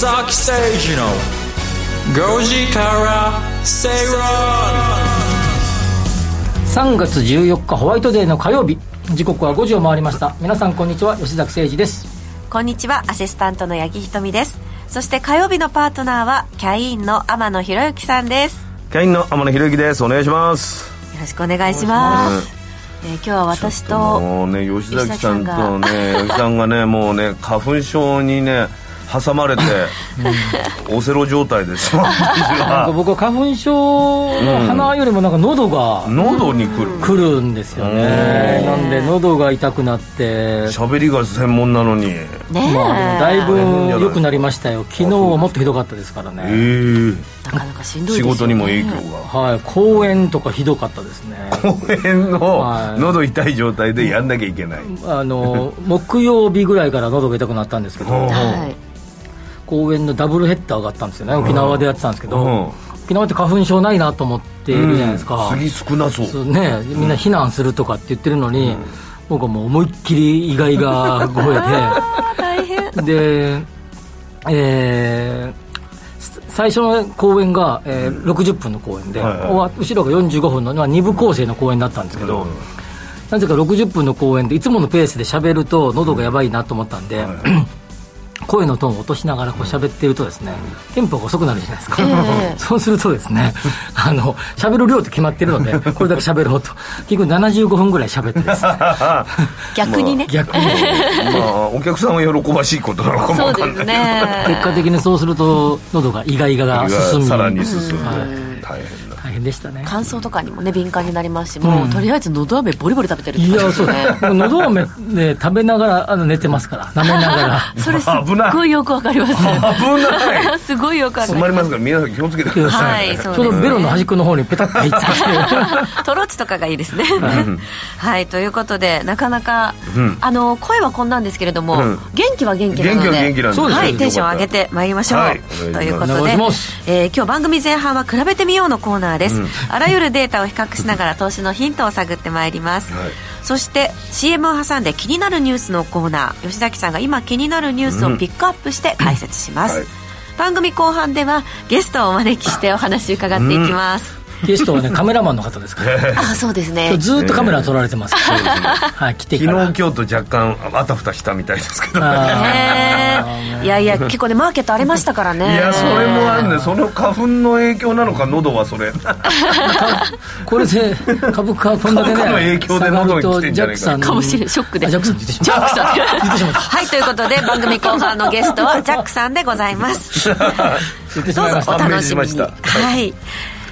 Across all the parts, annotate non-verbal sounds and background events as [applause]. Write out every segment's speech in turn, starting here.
崎誠二の5時から正論3月14日ホワイトデーの火曜日。時刻は5時を回りました。皆さんこんにちは。吉崎誠二です。こんにちは。アシスタントの八木ひとみです。そして火曜日のパートナーはキャインの天野博之さんです。キャインの天野博之です。お願いします。よろしくお願いします。えー、今日は私ともうね吉崎さんとね吉さんがねもうね花粉症にね挟まれて、うん、オセロ状態ですなんか僕は花粉症の鼻よりもなんか喉が、うん、喉に来る。来るんですよね。なんで喉が痛くなって。喋りが専門なのに。ねまあだいぶ良くなりましたよ。昨日はもっとひどかったですからね。え。ーなかなかしんどいですよ、ね、仕事にも影響が。はい。公演とかひどかったですね。公演の喉痛い状態でやんなきゃいけない、あの木曜日ぐらいから喉が痛くなったんですけど、はい公演のダブルヘッダーがあったんですよね。沖縄でやってたんですけど、うん、沖縄って花粉症ないなと思っているじゃないですか、うん、次少なそう。そうね。みんな避難するとかって言ってるのに、うん、僕はもう思いっきり意外が声 [laughs] ででえー最初の公演が、えー、60分の公演で、はいはい、後ろが45分の2部構成の公演だったんですけど、なぜか60分の公演でいつものペースで喋ると喉がやばいなと思ったんで、はい声のトーンを落としながらこう喋ってるとですね、テンポが遅くなるじゃないですか、えー、[laughs] そうするとですね [laughs] あの喋る量って決まってるので [laughs] これだけ喋ろうと。結局75分ぐらい喋ってですね。逆にね、まあ、逆に、まあ、お客さんは喜ばしいことなのかもわかんない。ね、結果的にそうすると喉がイガイガが進む。さらに進む、はい、大変。大変でしたね。乾燥とかにもね敏感になりますし、もうとりあえずのど飴ボリボリ食べてるいやそうねのど飴ね食べながらあの寝てますから [laughs] 舐めながら。それすっごいよくわかります危ない。[laughs] すごいよくわかります。ますから皆さん気をつけてください、はい、ちょうどベロの端っこの方にペタッと入っちゃって。[laughs] トロチとかがいいですね。はい。ということでなかなか、あの声はこんなんですけれども、元気は元気なので元気は元気なんで、はい、テンション上げてまいりましょう、ということで、えー、今日番組前半は比べてみようのコーナーです、あらゆるデータを比較しながら投資のヒントを探ってまいります、はい、そして CM を挟んで気になるニュースのコーナー吉崎さんが今気になるニュースをピックアップして解説します、うん。はい、番組後半ではゲストをお招きしてお話伺っていきます、ゲストはね [laughs] カメラマンの方ですから。あそうですね。ずっとカメラ撮られてます、はい来て昨日今日と若干あたふたしたみたいですけど。ねいやいや結構ねマーケット荒れましたからね。いやそれもあるね。その花粉の影響なのか喉はそれ。[laughs] これで株価こんだけねの影響で喉に来てんじゃないか。かもしれないショックでジャックさんジャックさんはいということで番組後半のゲストはジャックさんでございます。[laughs] どうぞお楽しみに。はい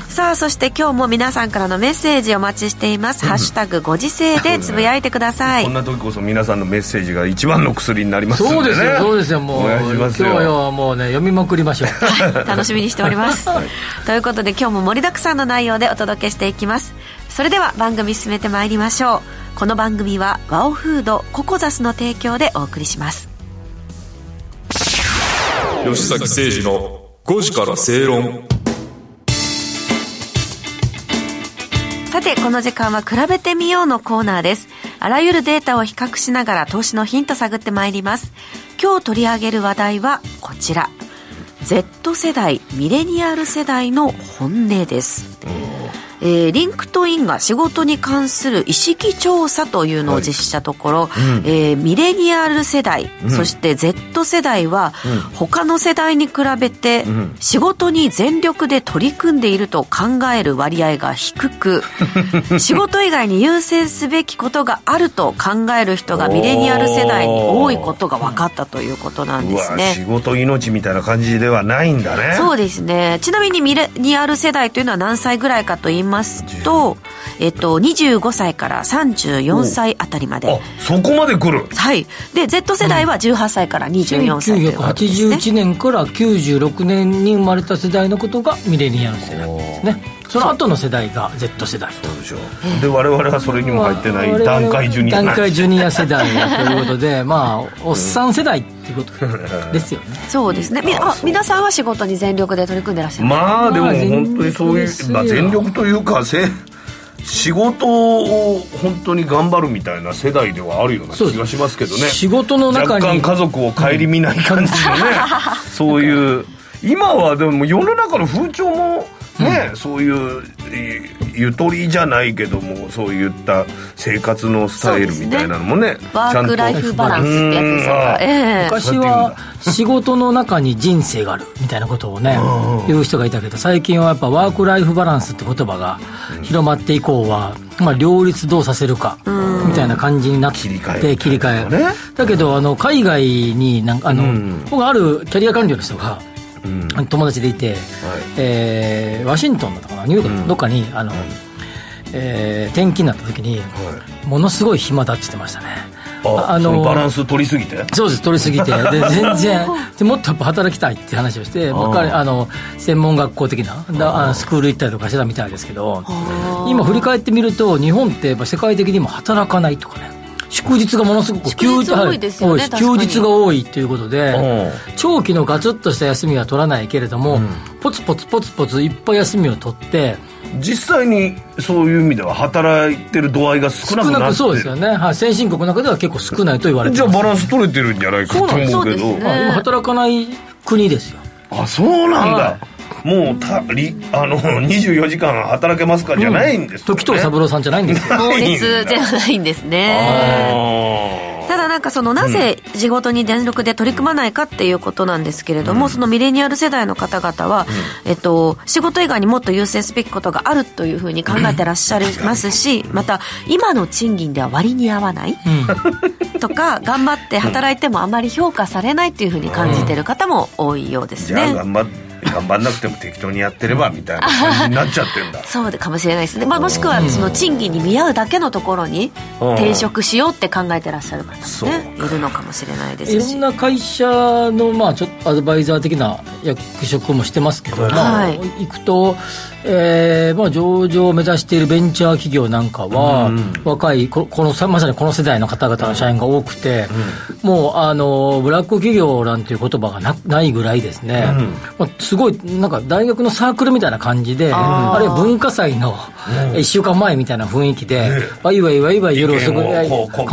さあそして今日も皆さんからのメッセージお待ちしています「ハッシュタグご時世」でつぶやいてください。こんな時こそ皆さんのメッセージが一番の薬になりますそうですよそうですよもう。今日はもうね読みまくりましょう。楽しみにしております、はい、ということで今日も盛りだくさんの内容でお届けしていきます。それでは番組進めてまいりましょう。この番組はワオフードココザスの提供でお送りします。吉崎誠二の5時から正論てこの時間は比べてみようのコーナーです。あらゆるデータを比較しながら投資のヒント探ってまいります。今日取り上げる話題はこちら。Z 世代ミレニアル世代の本音です。えー、 LinkedIn が仕事に関する意識調査というのを実施したところ、はい。うん、えー、ミレニアル世代、うん、そして Z 世代は、うん、他の世代に比べて仕事に全力で取り組んでいると考える割合が低く [laughs] 仕事以外に優先すべきことがあると考える人がミレニアル世代に多いことが分かったということなんですね。仕事命みたいな感じではないんだね。そうですね。ちなみにミレニアル世代というのは何歳ぐらいかと言いますと、えっと、25歳から34歳あたりまで。あ、そこまで来る？はい。で、Z 世代は18歳から24歳ね。1981年から96年に生まれた世代のことがミレニアル世代ですね。その後の世代が Z 世代。そうでしょ。うで我々はそれにも入ってない段階ジュニア。段階ジュニア世代ということで [laughs] まあおっさん世代っていうことですよね。そうですね。みあ皆さんは仕事に全力で取り組んでらっしゃる。まあでも本当にそういう、まあ、全力というかせ仕事を本当に頑張るみたいな世代ではあるような気がしますけどね。仕事の中に若干家族を顧みない感じのね、[laughs] そういう今はでも世の中の風潮もね、うん、そういうゆとりじゃないけどもそういった生活のスタイルみたいなのもねね。ワークライフバランスってやつですか、えー、昔は仕事の中に人生があるみたいなことをね言う人がいたけど最近はやっぱワークライフバランスって言葉が広まって以降は、まあ、両立どうさせるかみたいな感じになって切り替え。切り替え、ね、だけどあの海外になんかあの、僕あるキャリア官僚の人がうん、友達でいて、はい、えー、ワシントンだったかな？ニューヨークのどっかに、あの、えー、転勤になった時に、ものすごい暇だって言ってましたね。あのバランス取りすぎて？そうです取りすぎて。[laughs] で全然でもっとやっぱ働きたいって話をして僕はあの専門学校的なだあのスクール行ったりとかしてたみたいですけど今振り返ってみると日本ってやっぱ世界的にも働かないとかね祝日がものすごく休日多いですよね、休日が多いということで長期のガツッとした休みは取らないけれども、うん、ポツポツポツポツいっぱい休みを取って実際にそういう意味では働いてる度合いが少なくなってそうですよね、はい、先進国の中では結構少ないと言われてじゃあバランス取れてるんじゃないかと思うけど、ね、今働かない国ですよ。あそうなんだ、はいもうたりあの [laughs] 24時間働けますかじゃないんです、ね、時藤三郎さんじゃないんですよ。[laughs] 法律じゃないんですね。ただなんかそのなぜ仕事に全力で取り組まないかっていうことなんですけれども、うん、そのミレニアル世代の方々は、うん、えっと、仕事以外にもっと優先すべきことがあるというふうに考えてらっしゃいますし、また今の賃金では割に合わない、うん、とか頑張って働いてもあまり評価されないというふうに感じてる方も多いようですね。頑張って頑張んなくても適当にやってればみたいな感じになっちゃってんだ。そうかもしれないですね、まあ、もしくはその賃金に見合うだけのところに転職しようって考えてらっしゃる方もねいるのかもしれないですし。いろんな会社のまあちょっとアドバイザー的な役職もしてますけど、まあ、行くとえーまあ、上場を目指しているベンチャー企業なんかは、うん、若いここのまさにこの世代の方々の社員が多くて、うん、もうあのブラック企業なんていう言葉がなないぐらいですね、うん、まあ、すごいなんか大学のサークルみたいな感じであるいは文化祭の1週間前みたいな雰囲気で、わいわいわいわい夜遅く交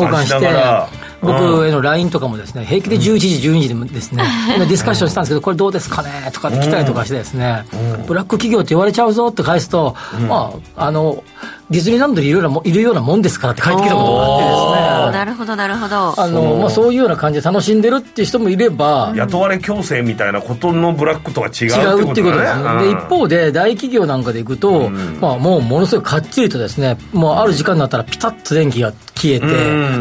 換して。僕への LINE とかもですね、平気で11時、12時でもですね、ディスカッションしたんですけど、これどうですかねとかって来たりとかしてですね、ブラック企業って言われちゃうぞって返すと、まあ、あの、ディズニーランドにいるようないるようなもんですからって帰ってきたことがあってですね。なるほど、なるほど。あの、まあ、そういうような感じで楽しんでるっていう人もいれば。雇われ強制みたいなことのブラックとは違う違うっていうことですね。で、一方で、大企業なんかで行くと、まあ、もうものすごいかっちりとですね、もうある時間になったらピタッと電気が消えて、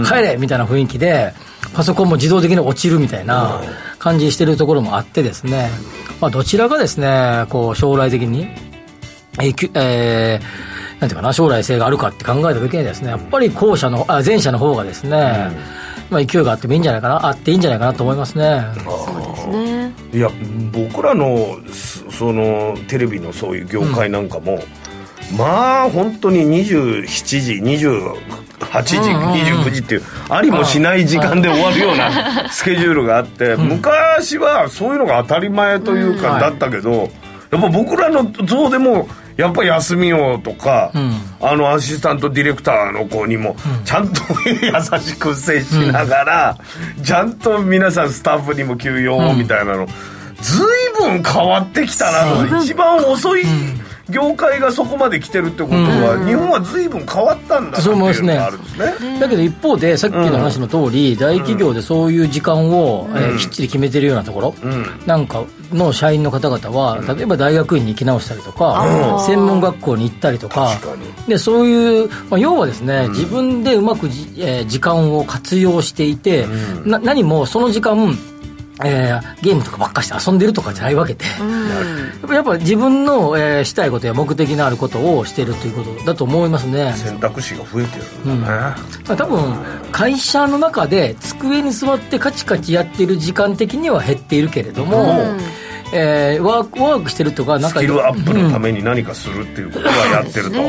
帰れみたいな雰囲気で、パソコンも自動的に落ちるみたいな感じにしてるところもあってですね、まあ、どちらがですね、こう、将来的に、えー、えー、なんていうかな、将来性があるかって考えたときにですね、やっぱり後者の、あ前者の方がですね、まあ、勢いがあってもいいんじゃないかな、あっていいんじゃないかなと思いますね。そうですね。いや、僕らの、その、テレビのそういう業界なんかも、うん、まあ、本当に27時、8時、29時っていうありもしない時間で終わるような [laughs] スケジュールがあって昔はそういうのが当たり前というかだったけどやっぱ僕らの像でもやっぱ休みをとか、うん、あのアシスタントディレクターの子にもちゃんと優しく接しながら、うん、ちゃんと皆さんスタッフにも休養をみたいなの、うん、ずいぶん変わってきたなと一番遅い、業界がそこまで来てるってことは、日本は随分変わったんだそう思いますね。だけど一方でさっきの話の通り、大企業でそういう時間を、えきっちり決めてるようなところ、なんかの社員の方々は例えば大学院に行き直したりとか、専門学校に行ったりとかでそういう、まあ、要はですね、自分でうまくじ、えー、時間を活用していて、な何もその時間えー、ゲームとかばっかして遊んでるとかじゃないわけで、うん、やっぱ自分の、えー、したいことや目的のあることをしているということだと思いますね。選択肢が増えてるんだね、うん、多分会社の中で机に座ってカチカチやってる時間的には減っているけれども、うん、えー、ワークワークしてるとかなんかスキルアップのために何かするっていうことはやってると、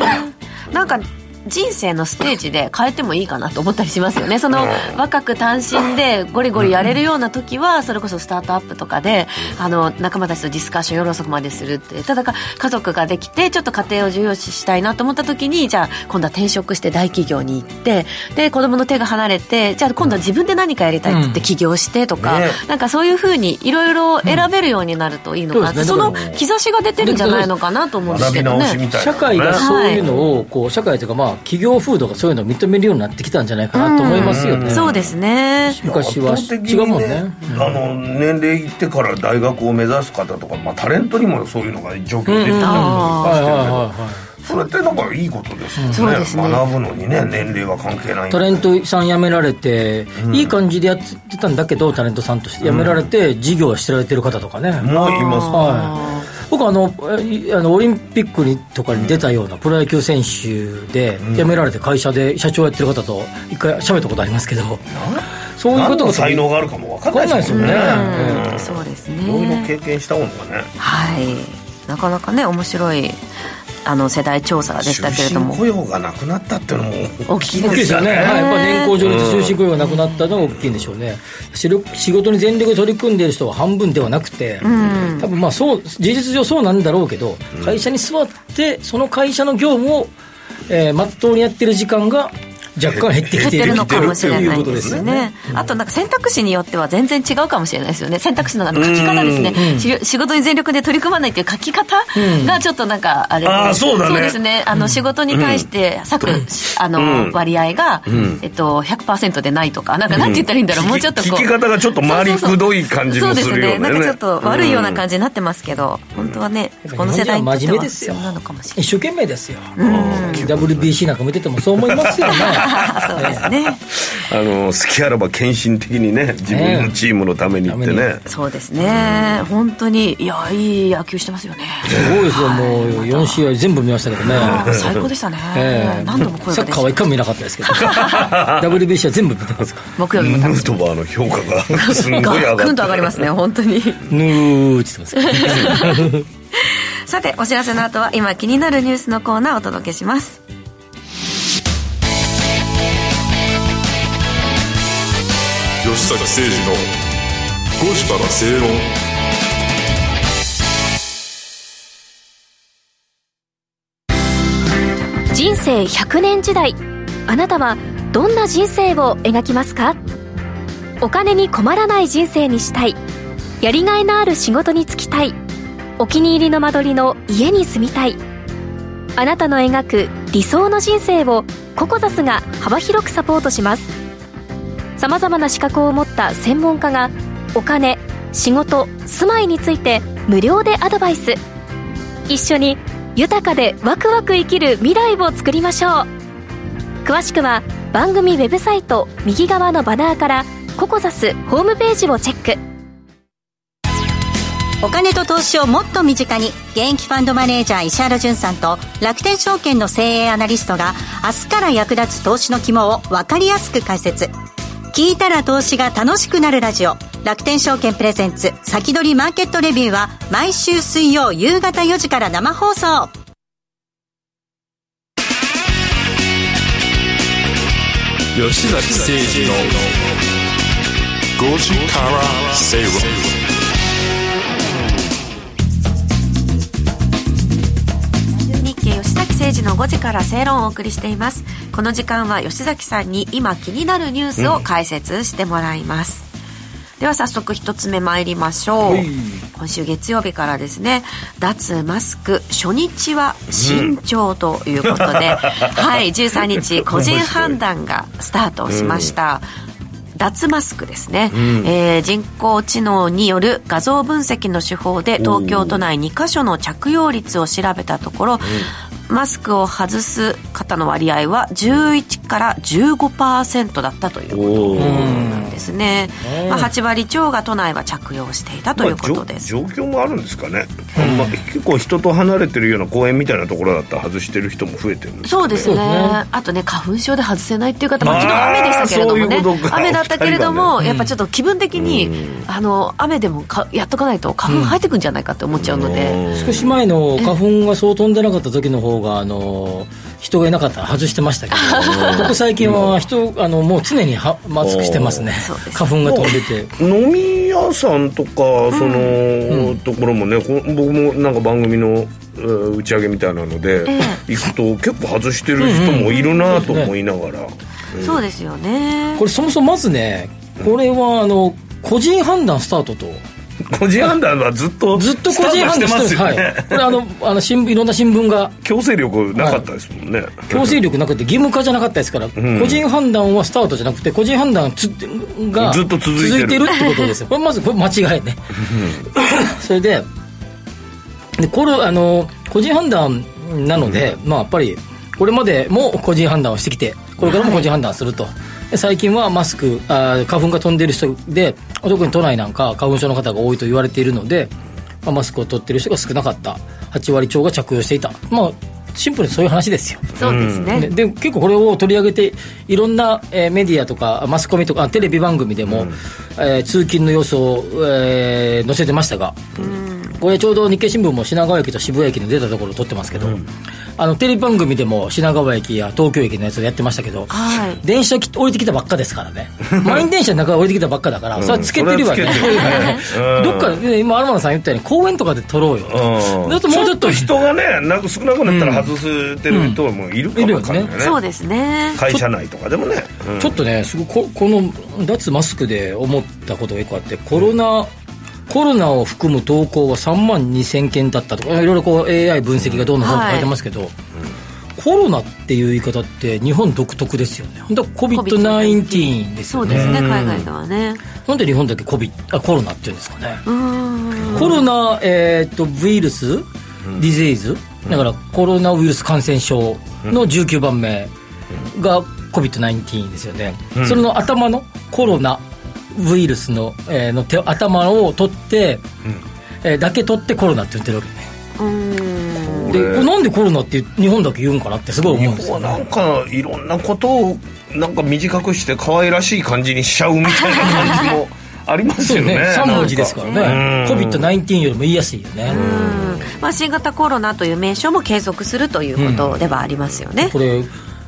なんか人生のステージで変えてもいいかなと思ったりしますよね。その若く単身でゴリゴリやれるような時はそれこそスタートアップとかであの仲間たちとディスカッション夜遅くまでするってただ家族ができてちょっと家庭を重要視したいなと思った時にじゃあ今度は転職して大企業に行ってで子供の手が離れてじゃあ今度は自分で何かやりたいって言って起業してとか、うんね、なんかそういうふうにいろいろ選べるようになるといいのかな。って、うんそね、その兆しが出てるんじゃないのかなと思うんですけどね。社会がそういうのをこう社会というかまあ企業風土がそういうのを認めるようになってきたんじゃないかなと思いますよね、そうですね。昔は違うもんね、あの年齢いってから大学を目指す方とか、まあ、タレントにもそういうのが状況出てたりもしてるけど。それってなんかいいことですよね,、そうですね。学ぶのにね年齢は関係ない。タレントさん辞められて、うん、いい感じでやってたんだけどタレントさんとして。辞められて、事業をしてられてる方とかね。もういますはい僕あのあのオリンピックにとかに出たようなプロ野球選手で辞められて会社で社長やってる方と一回喋ったことありますけど、そういうことが才能があるかも分かんないですよね、うん、そうですね。そういうの経験したものがね。はい。なかなかね面白いあの世代調査でしたけれども。雇用がなくなったっていうのも大きいですよね、はい、やっぱ年功序列終身雇用がなくなったのが大きいんでしょうね、仕事に全力で取り組んでいる人は半分ではなくて、うん、多分まあそう事実上そうなんだろうけど、会社に座ってその会社の業務を、えー、まっとうにやってる時間が若干減ってきてるのかもしれないですね、あとなんか選択肢によっては全然違うかもしれないですよね。選択肢のあの書き方ですね、仕事に全力で取り組まないっていう書き方がちょっとなんかあれあそうだ、ね、そうですね。あの仕事に対して割く、あの割合が、えっと、100%でないとかなんかなんて言ったらいいんだろう、もうちょっとこう聞き方がちょっと回りくどい感じもするよね。そうですね。なんかちょっと悪いような感じになってますけど、本当はねこの世代にとってはそうなのかもしれない。一生懸命ですよ、WBC なんか見ててもそう思いますよね [laughs] そうですね。あの好きあらば献身的にね自分のチームのためにってね。そうですね、本当にいやいい野球してますよね。すごいですよ、もう4試合全部見ましたけどね。最高でしたね、えー、何度も声がサッカーは一回も見なかったですけど。[laughs] WBC は全部見てます木曜日もヌートバーの評価がすごい上がってガクンと上がりますね本当に。ヌーって言ってます。[laughs] さてお知らせの後は今気になるニュースのコーナーをお届けします吉坂誠二の5時から正論人生100年時代あなたはどんな人生を描きますかお金に困らない人生にしたいやりがいのある仕事に就きたいお気に入りの間取りの家に住みたいあなたの描く理想の人生をココザスが幅広くサポートしますさまざまな資格を持った専門家がお金仕事住まいについて無料でアドバイス。一緒に豊かでワクワク生きる未来を作りましょう。詳しくは番組ウェブサイト右側のバナーからココザスホームページをチェック。お金と投資をもっと身近に現役ファンドマネージャー石原潤さんと楽天証券の精鋭アナリストが明日から役立つ投資の肝を分かりやすく解説。聞いたら投資が楽しくなるラジオ。楽天証券プレゼンツ先取りマーケットレビューは毎週水曜夕方4時から生放送。吉崎誠二の5時から正論政治の5時から正論をお送りしていますこの時間は吉崎さんに今気になるニュースを解説してもらいます、うん、では早速一つ目参りましょう、今週月曜日からですね脱マスク初日は慎重ということで、うん、はい13日個人判断がスタートしました、脱マスクですね、うん、えー、人工知能による画像分析の手法で東京都内2カ所の着用率を調べたところ、マスクを外す方の割合は11から15%だったということなんですね、まあ、8割超が都内は着用していたということです、まあ、状況もあるんですかね、うん、まあ、結構人と離れてるような公園みたいなところだったら外してる人も増えてるんです、ね、そうですね。あとね花粉症で外せないっていう方も昨日雨でしたけれどもね雨だったけれども、ね、やっぱちょっと気分的に、うん、あの雨でもかやっとかないと花粉生えてくんじゃないかって思っちゃうので、うん、少し前の花粉がそう飛んでなかった時の方があの人がいなかったら外してましたけどここ最近は人あのもう常にはマスクしてますね。花粉が飛んでて。飲み屋さんとかその、ところもねこ僕もなんか番組のえー打ち上げみたいなので、行くと結構外してる人もいるなと思いながら、そうですよね。これそもそもまずねこれはあの個人判断スタートと [laughs] 個人判断はずっとずっと個人判断してますよね、はい、これあの [laughs] あの新聞いろんな新聞が。強制力なかったですもんね、強制力なくて義務化じゃなかったですから、個人判断はスタートじゃなくて個人判断つがずっと続いてる。るってことですよ。これまずこれ間違いね。[laughs] それででこれあの個人判断なので、まあやっぱりこれまでも個人判断をしてきてこれからも個人判断すると、で最近はマスクあー花粉が飛んでる人で特に都内なんか花粉症の方が多いと言われているので、まあ、マスクを取ってる人が少なかった。8割超が着用していた。まあシンプルにそういう話ですよ。そうですね、でで結構これを取り上げていろんな、えーメディアとかマスコミとかあテレビ番組でも、えー通勤の様子を、えー載せてましたが、これちょうど日経新聞も品川駅と渋谷駅の出たところを撮ってますけど、あのテレビ番組でも品川駅や東京駅のやつをやってましたけど、はい。電車き降りてきたばっかですからね。[laughs] 満員電車の中から降りてきたばっかだから、それはつけてるわけね [laughs] うん。どっかで今アルマナさん言ったように公園とかで撮ろうよ。うん。だともうちょっと人がねなんか少なくなったら外してる人もいるかもわかんないよね,、そうですね。会社内とかでもね、うん。ちょっとね、すごいここの脱マスクで思ったことが一個あって、コロナ、コロナを含む投稿は3万2000件だったとか、いろいろこう AI 分析がどうのこうのって書いてますけど、コロナっていう言い方って日本独特ですよね。本当は COVID-19 ですよね。そうですね海外ではね。なんで日本だけ COVID あコロナっていうんですかね。コロナ、えー、とウイルス、ディゼーズ、だからコロナウイルス感染症の19番目が COVID-19 ですよね、それの頭のコロナウイルスの,、えーの手頭を取って、えーだけ取ってコロナって言ってるわけね。うーん。でなんでコロナって日本だけ言うんかなってすごい思うんですよ、なんかいろんなことをなんか短くして可愛らしい感じにしちゃうみたいな感じも [laughs] ありますそうね。よね3文字ですからね。うん。COVID-19 よりも言いやすいよね、まあ、新型コロナという名称も継続するということではありますよね、これ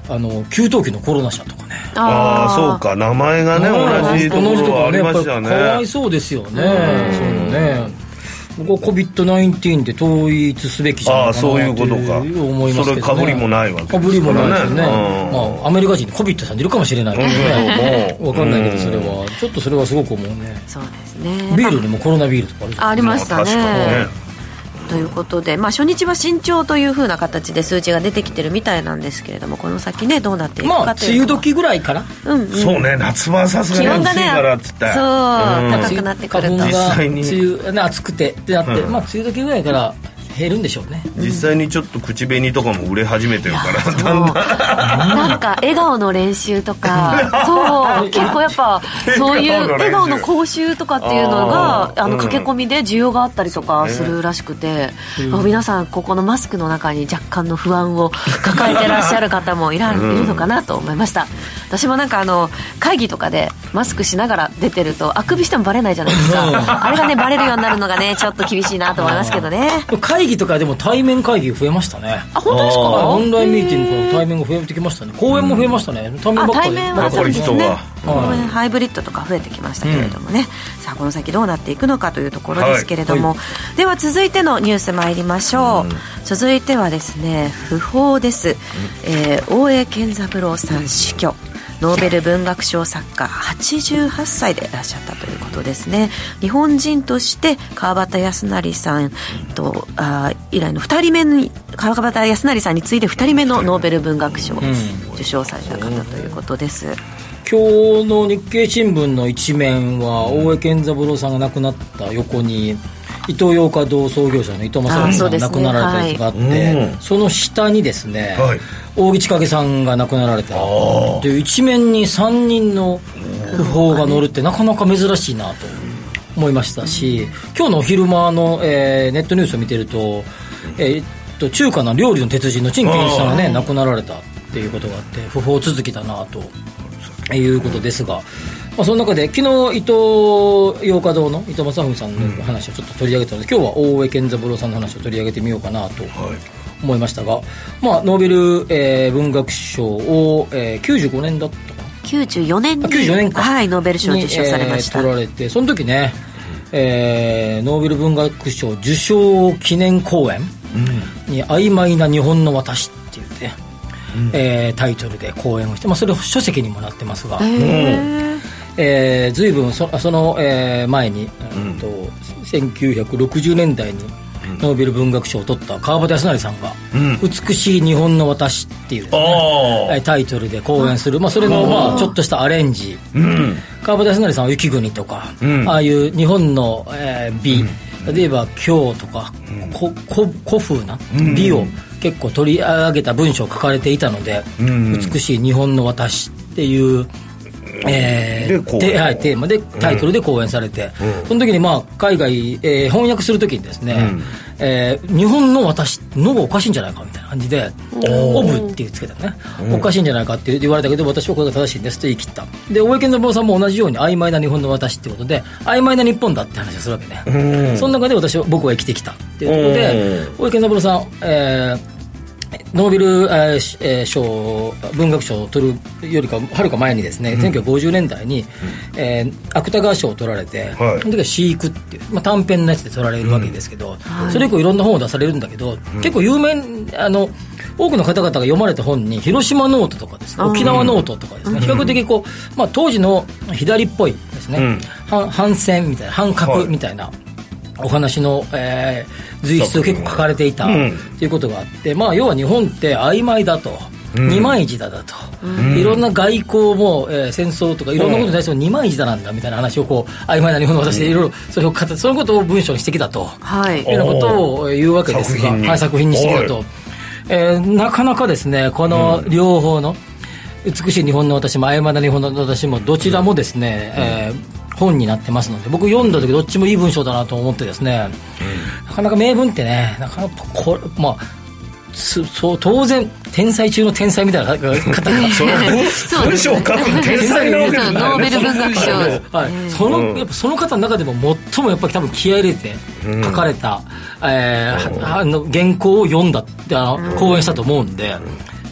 あの給湯器のコロナ社とかね。ああそうか。名前がね同じところありましたよね。かわいそうですよね、そういうのね。僕は COVID-19 で統一すべきじゃないかなああそういうことか。思いますけど、ね、それ被りもないわけかぶりもないですよね、うん。まあ、アメリカ人に COVID さんでいるかもしれないけどね、うんわかんないけどそれは。ちょっとそれはすごく思うね。そうですね。ビールにもコロナビールとかあるじゃんあありましたね。確かにねということで、まあ、初日は慎重というふうな形で数値が出てきてるみたいなんですけれどもこの先ねどうなっていくまあかというのは。梅雨時ぐらいから？うんうん。そうね夏場はさすがに暑いからっつってそう、うん。高くなってくると。実際に。梅雨ね暑くてってなって、うん。まあ梅雨時ぐらいから減るんでしょうね。実際にちょっと口紅とかも売れ始めてるからそう。だんだん。なんか笑顔の練習とか [laughs] そう結構やっぱ [laughs] そういう笑顔の講習とかっていうのがあの駆け込みで需要があったりとかするらしくて、あ皆さんここのマスクの中に若干の不安を抱えてらっしゃる方もいら、いるのかなと思いました私もなんかあの会議とかでマスクしながら出てるとあくびしてもバレないじゃないですか。あれがねバレるようになるのがねちょっと厳しいなと思いますけどね。会議とかでも対面会議増えましたね。あ本当ですか？はいオンラインミーティングの対面が増えてきましたね。講演も増えましたね、対面ばあっかり。人がねハイブリッドとか増えてきましたけれどもね、さあこの先どうなっていくのかというところですけれども、では続いてのニュース参りましょう、続いてはですね訃報です、えー大江健三郎さん死去。ノーベル文学賞作家88歳でいらっしゃったということですね。日本人として川端康成さんとあー以来の2人目に川端康成さんに次いで2人目のノーベル文学賞を受賞された方ということです、今日の日経新聞の一面は大江健三郎さんが亡くなった横に伊東洋華堂創業者の伊藤正さんが亡くなられたやつがあって、はい。その下にですね、はい。大木千景さんが亡くなられたという一面に3人の訃報が載るってなかなか珍しいなと思いましたし今日のお昼間の、えーネットニュースを見てると,、えーっと中華の料理の鉄人の陳健一さんがね亡くなられたっていうことがあって訃報続きだなということですが、まあ、その中で昨日伊藤洋華堂の伊藤正文さんの話をちょっと取り上げたので、今日は大江健三郎さんの話を取り上げてみようかなと思いましたが、まあ、ノーベル、えー、文学賞を、えー、95年だったかな？94年に94年か。はい、ノーベル賞を受賞されました、にえー取られてその時ね、えーノーベル文学賞受賞記念公演に「曖昧な日本の私」っていう。ね、えータイトルで講演をして、まあ、それ書籍にもなってますが、えー、随分そその、えー前に、うん、と1960年代にノーベル文学賞を取った川端康成さんが「美しい日本の私」っていうね、タイトルで講演する、まあ、それの、まあ、ちょっとしたアレンジ、川端康成さんは雪国とか、ああいう日本の、えー美、例えば京とか、ここ古風な美を結構取り上げた文章を書かれていたので、美しい日本の私っていう、えーではい、テーマでタイトルで講演されて、その時に、まあ、海外、えー翻訳する時にですね、えー日本の私のがおかしいんじゃないかみたいな感じで「オブ」っていうつけたね、おかしいんじゃないかって言われたけど私はこれが正しいんですと言い切った。で大江健三郎さんも同じように曖昧な日本の私ってことで曖昧な日本だって話をするわけね、その中で私は僕は生きてきたっていうことで大江健三郎さん、えーノーベル、え賞文学賞を取るよりかはるか前にですね、1950年代に、えー芥川賞を取られて、はい。その時は「飼育」っていう、まあ、短編のやつで取られるわけですけど、それ以降いろんな本を出されるんだけど、結構有名あの多くの方々が読まれた本にヒロシマ・ノートとかですね沖縄ノートとかですね、比較的こう、まあ、当時の左っぽいですね、反反戦みたいな反核みたいな、お話の、えー随筆を結構書かれていたということがあって、まあ、要は日本って曖昧だと。二枚舌だと、いろんな外交も、えー戦争とかいろんなことに対しても二枚舌なんだみたいな話をこう曖昧な日本の私でいろいろそれを語そのことを文章にしてきたと、はい。いうようなことを言うわけですが作品に。はい、作品にしてきたはと、えーなかなかですねこの両方の美しい日本の私も曖昧な日本の私もどちらもですね、えー本になってますので僕読んだ時どっちもいい文章だなと思ってですね、なかなか名文ってねなかなかこれまあすそう当然天才中の天才みたいな方が [laughs] そう文章を書く天才なわけじゃないノーベル文学賞はい、そのやっぱその方の中でも最もやっぱり多分気合い入れて書かれた、えーはあの原稿を読んだってあの講演したと思うんで、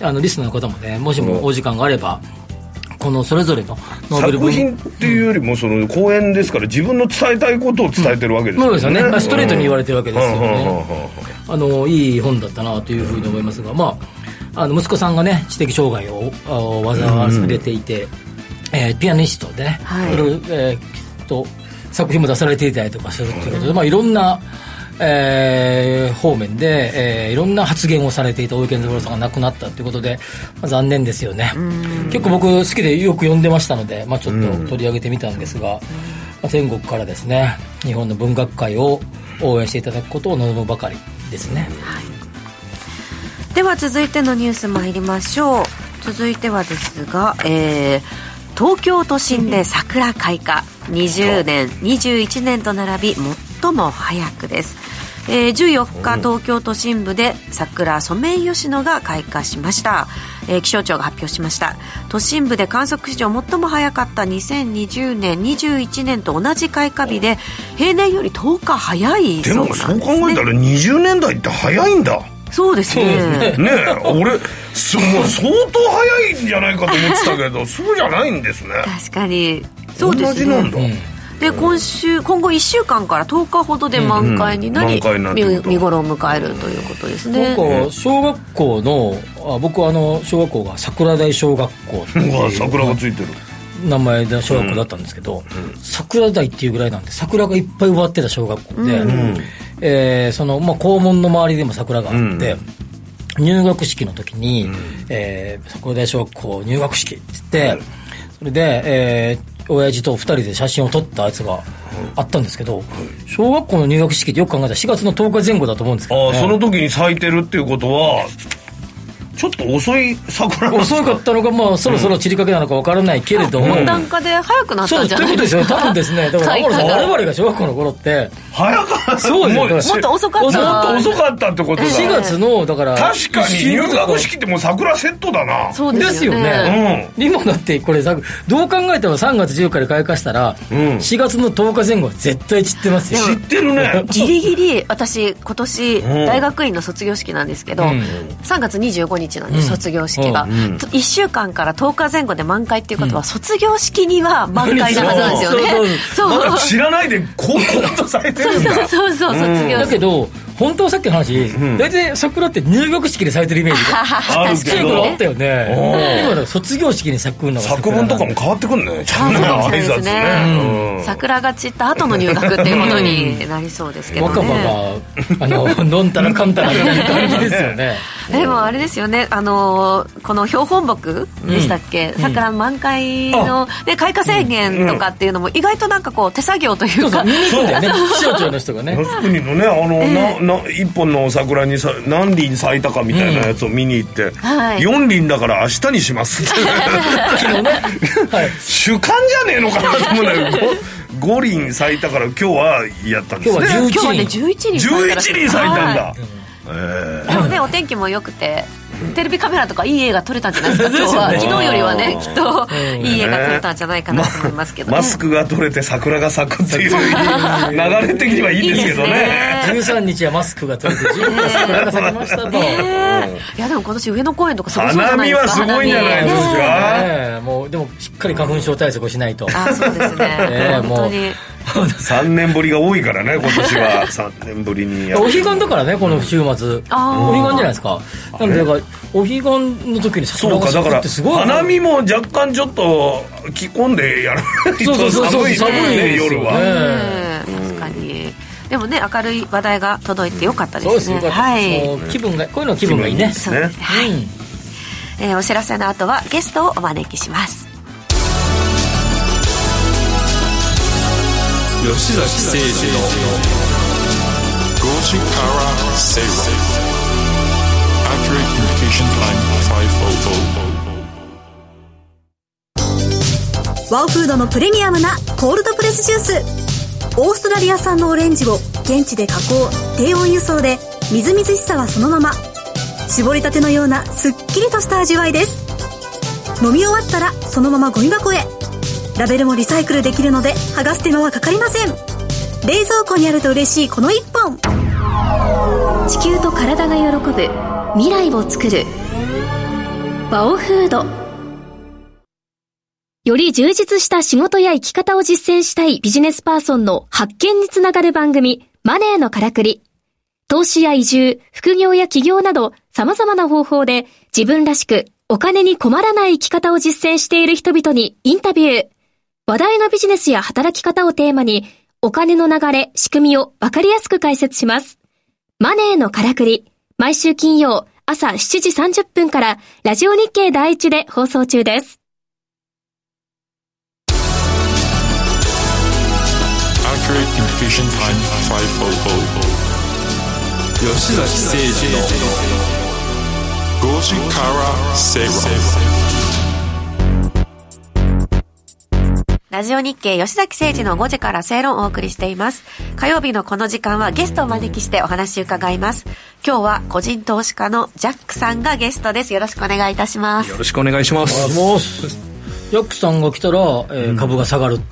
あのリスナーの方もねもしもお時間があれば、このそれぞれのノーベル品っていうよりもその講演ですから自分の伝えたいことを伝えてるわけですそうよね,、ですよね。まあストレートに言われてるわけですようんうんうんうんねあのいい本だったなというふうに思いますが、まあ、あの息子さんがね知的障害をあ患わされていて、えーピアニストでね、はい。えーと作品も出されていたりとかするっていうことで、まあ、いろんな、えー方面で、えーいろんな発言をされていた大井健三郎さんが亡くなったということで、まあ、残念ですよね。結構僕好きでよく読んでましたので、まあ、ちょっと取り上げてみたんですが、まあ、天国からですね日本の文学界を応援していただくことを望むばかりですね、では続いてのニュース参りましょう。続いてはですが、えー東京都心で桜開花。20年21年と並び最も早くです、えー14日東京都心部で桜ソメイヨシノが開花しました、えー気象庁が発表しました。都心部で観測史上最も早かった2020年21年と同じ開花日で平年より10日早いでそうなんです、もそうね、考えたら20年代って早いんだ。そうですね。ね。え俺すもう相当早いんじゃないかと思ってたけどそうじゃないんですね。確かに。そうですね。同じなんだ、で今週今後1週間から10日ほどで満開になり、うん満開になってくると。見見頃を迎えるということですなねん。か小学校のあ僕はあの小学校が桜台小学校っていう。桜がついてる。名前で小学校だったんですけど、桜台っていうぐらいなんで桜がいっぱい植わってた小学校で、えーそのまあ、校門の周りでも桜があって、入学式の時に、えー桜台小学校入学式っつって、それで、えー親父と二人で写真を撮ったやつがあったんですけど、小学校の入学式ってよく考えたら4月の10日前後だと思うんですけど、ね、ああその時に咲いてるっていうことはちょっと遅い桜なんです遅かったのか、まあ、そろそろ散りかけなのかわからないけれども、温暖化で早くなっそうですたんじゃない？ということですよ。ね、多分ですね、だから、[laughs] 我々が小学校の頃って、早かった。そうですよ。もっと遅かった。もっと遅かったってことだ4月の、だから、確かに。入学式ってもう桜セットだな。そうでですすよよね。ね。うん。今だってこれさどう考えても3月14日で開花したら、ん。4月の10日前後は絶対散ってますよ。知ってるね。ギリギリ私今年ん。大学院の卒業式なんですけど、うん。3月25日なんです、卒業式が、と1週間から10日前後で満開っていうことは、卒業式には満開なはずなんですよねそうそうまだ知らないでこうコンとされてるん。だそうそうそう卒業式だけど本当はさっきの話、大体桜って入学式で咲いてるイメージがあるちっちゃい頃あったよね。今だ卒業式に咲くのが作文とかも変わってくんね。ちゃあんと。挨拶ね。ね、桜が散った後の入学っていうことになりそうですけど若葉ねがあの [laughs] のんたらかんたらみたいな感じですよね。でもあれですよね、あのーこの標本木でしたっけ、桜満開の、ね、開花制限とかっていうのも、意外となんかこう、手作業というか、そうそう見に行くんだよね。気象庁の人がね。那須国のねあの、なな一本の桜にさ何輪咲いたかみたいなやつを見に行って、はい。4輪だから明日にします。[laughs] って [laughs] 主観じゃねえのかなと思うんだけど 5, 輪咲いたから今日はやったんですね。今日は11今日はね、11人11輪咲いたんだ、はい。でもね、お天気も良くて、テレビカメラとかいい映画撮れたんじゃないですか、今日は。昨日よりはね、きっといい映画撮れたんじゃないかなと思いますけどね。マスクが取れて桜が咲くっていう流れ的にはいいですけどね。いいね。13日はマスクが取れて14日は桜が咲きましたと。ねいやでも今年上野公園とかすごそうじゃ花見ないですか？はすごいんじゃないですか、もうでもしっかり花粉症対策をしないと。あそうですね。[laughs] ええ本当に [laughs] 3年ぶりが多いからね今年は。[laughs] 3年ぶりにやお彼岸だからねこの週末。あー。お彼岸じゃないですか。なのでだからお彼岸の時にそう桜が咲くかだからってすごい花見も若干ちょっと着込んでやらないそうそうと [laughs] 寒い寒いね。夜は、え。え確かに。でもね明るい話題が届いてよかったですね。そうはい。気分がこういうの気分がいいね。そうですね。はい、えーお知らせの後はゲストをお招きします吉崎誠二の5時から正論 Accurate Communication Time 500ワオフードのプレミアムなコールドプレスジュース。オーストラリア産のオレンジを現地で加工低温輸送でみずみずしさはそのまま。絞りたてのようなすっきりとした味わいです。飲み終わったらそのままゴミ箱へ。ラベルもリサイクルできるので剥がす手間はかかりません。冷蔵庫にあると嬉しいこの一本。地球と体が喜ぶ未来を作る。バオフード。より充実した仕事や生き方を実践したいビジネスパーソンの発見につながる番組マネーのからくり。投資や移住、副業や起業など様々な方法で自分らしくお金に困らない生き方を実践している人々にインタビュー。話題のビジネスや働き方をテーマにお金の流れ、仕組みをわかりやすく解説します。マネーのからくり。毎週金曜朝7時30分からラジオ日経第一で放送中です。吉崎誠二の5時から正論ラジオ日経吉崎誠二の5時から正論をお送りしています。火曜日のこの時間はゲストをお招きしてお話を伺います。今日は個人投資家のジャックさんがゲストです。よろしくお願いいたします。よろしくお願いします。ヤックさんが来たら、えー株が下がる [laughs]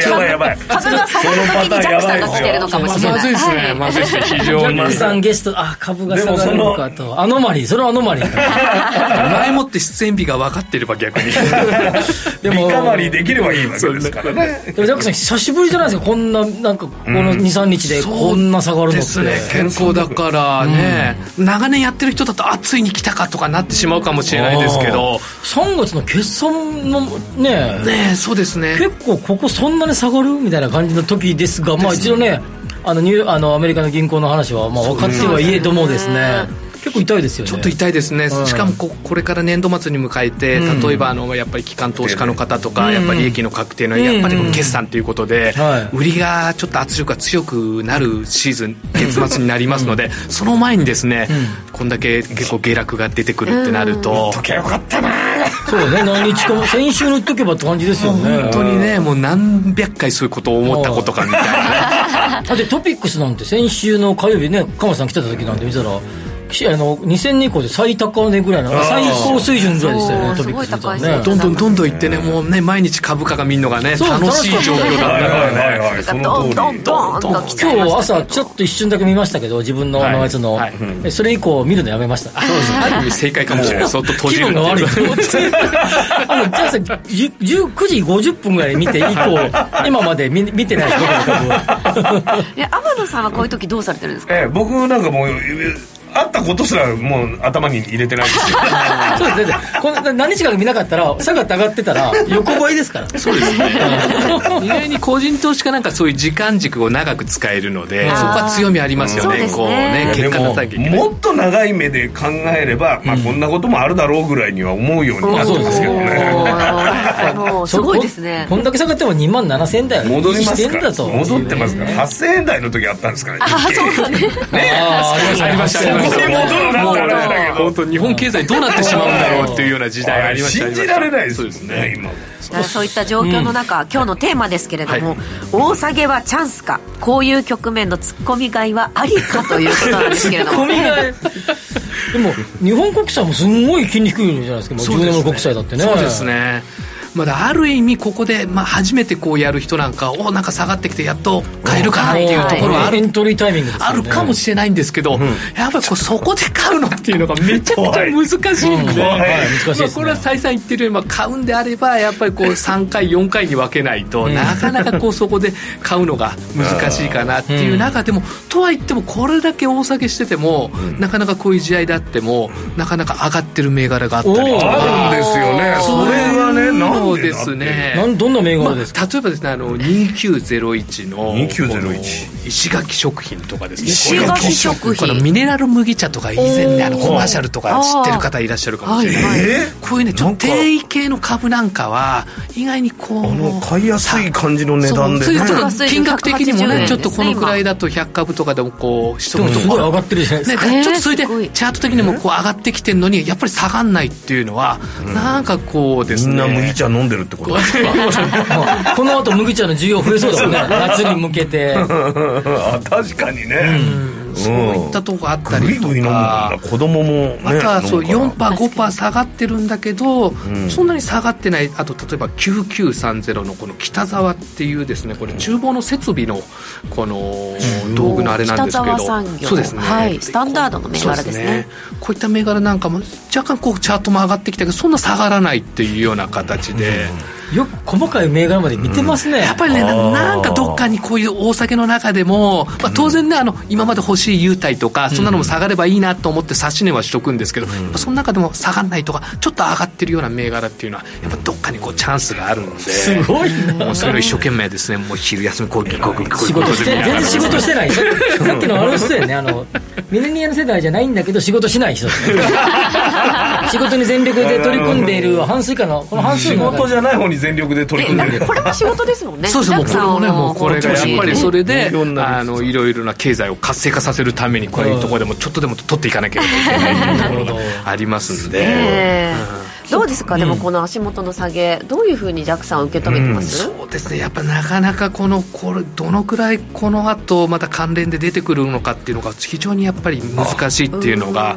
やばいやばい。株が下がる時にジャックさんが来てるのかもしれない。まずいですね。はい。まずいですね。非ジ常にャッ。クさんゲストあ株が下がるのかと。アノマリーそれはアノマリー。前もって出演日が分かってれば逆に。[laughs] でもリカバリーできればいいわけですからね。でもジャックさん久しぶりじゃないですかこんななんかこの23日でこんな下がるのって、ですね。結構だからね、長年やってる人だと、あ、ついに来たかとかなってしまうかもしれないですけど、3月の決算のねねそうですね。結構ここそんなに下がるみたいな感じの時ですが、まあ一応ね、あのニューあのアメリカの銀行の話はまあ分かってはいえどもですね、結構痛いですよね。ちょっと痛いですね、うん。しかもここれから年度末に迎えて、うん。例えばあのやっぱり機関投資家の方とか、うん。やっぱり利益の確定の、うんやっぱり決算ということで、はい。売りがちょっと圧力が強くなるシーズン、月末になりますので、その前にですね、こんだけ結構下落が出てくるってなると、時計よかったなそうね何日かも先週塗っとけばって感じですよね本当にね、もう何百回そういうことを思ったことかみたいなね。[laughs] だってトピックスなんて先週の火曜日ね鎌田さん来てた時なんて見たらきあの2000年以降で最高値ぐらいの。最高水準ぐらいでしたよねトピックス見たらすごい高いですね。どんどんどんどんいってね、もうね、毎日株価が見るのがね、楽しい状況だったから。ね。はいはい。それがどんどんどんと来ちゃい今日朝ちょっと一瞬だけ見ましたけど自分のあの。やつの、それ以降見るのやめました。そうです。ね。ある意味正解かもしれない。そっと閉気じる分が悪いあのじゃあさ10 9時50分ぐらい見て以降 [laughs] 今まで見見てないです僕の株いや [laughs] 天野さんはこういう時どうされてるんですか？ええ僕なんかもう会ったことすらもう頭に入れてないですよ。[laughs] そうですねこの何日か見なかったら下がって上がってたら横ばいですから。[laughs] そうですね。[laughs] 意外に個人投資家なんかそういう時間軸を長く使えるので、そこは強みありますよね。そうですね。こうね、結果出さなきゃいけない。もっと長い目で考えれば、まあ、こんなこともあるだろうぐらいには思うようになってますけどね、もうすごいですね。こんだけ下がっても2万7000円台戻りますから。戻ってますから。8000円台の時あったんですからあそうなんですあーありましたね。こ戻るなんてあれだけど本当日本経済どうなってしまうんだろうっていうような時代ありました信じられないですね。今。そういった状況の中、今日のテーマですけれども、大下げはチャンスかこういう局面の突っ込み買いはありかということなんですけれども。込みがでも日本国債もすんごい金利低いじゃないですかもう10年の国債だってね。そうですね。まだある意味ここで、まあ、初めてこうやる人なんかおなんか下がってきてやっと買えるかなっていうところはある。ね。あるかもしれないんですけど、やっぱりこうそこで買うのっていうのがめちゃくちゃ難しいんで、まあこれは再三言ってるように、まあ、買うんであればやっぱりこう3回4回に分けないと、なかなかこうそこで買うのが難しいかなっていう中でも、とは言ってもこれだけ大下げしてても、なかなかこういう試合であってもなかなか上がってる銘柄があったりとか。あるんですよね。それはねなんそうでですね。なんどんな銘まあ、柄ですか、例えばですねあの2901の2901この石垣食品とかですね。石垣食品。このミネラル麦茶とか以前ねあのコマーシャルとか知ってる方いらっしゃるかもしれない、はいはい。こういうねちょっと定位系の株なんかは意外にこうあの買いやすい感じの値段でね。金額的にも180円ね。ちょっとこのくらいだと100株とかでもこう一でもすごい上がっってるじゃないですね、か、えーちょっとそれでチャート的にもこう上がってきてるのにやっぱり下がんないっていうのは、なんかこうですね。みんな麦茶飲んでるってこと？ですかまあこの後麦茶の需要増えそうだもんね。夏に向けて。[laughs] あ確かにね、そういったとこあったりとか。だ子供もねまたそう飲むから4%、5%下がってるんだけど、そんなに下がってない、あと例えば9930のこの北沢っていうですね、これ、厨房の設備のこの道具のあれなんですけど、北沢産業そうですね、はい。スタンダードの銘柄ですね。こういった銘柄なんかも、若干こうチャートも上がってきたけど、そんな下がらないっていうような形で。よく細かい銘柄まで見てますね、やっぱりね、ななんかどっかにこういう大酒の中でも、まあ、当然ね、あの今まで欲しい優待とか、そんなのも下がればいいなと思って、指し値はしとくんですけど、やっぱその中でも下がらないとか、ちょっと上がってるような銘柄っていうのは、やっぱどっかにこうチャンスがあるんで、すごいな。もうそれを一生懸命ですね、もう昼休み、こういう、こういう、こういう仕事して全然仕事してないささっきのあの人だよねあのミレニアル世代じゃないんだけど仕事しない人ですね仕事に全力で取り組んでいる半数以下のこの半数仕の中事じゃない方に全力で取り組んでる。これも仕事ですもんね。[laughs] そうですもうこれもねもうこれがやっぱりそれであのいろいろな経済を活性化させるためにこういうところでもちょっとでも取っていかなきゃいけないところがありますんで、ええどうですか、でもこの足元の下げどういうふうにジャックさん受け止めてます、そうですね。やっぱなかなかこのこれどのくらいこの後また関連で出てくるのかっていうのが非常にやっぱり難しいっていうのが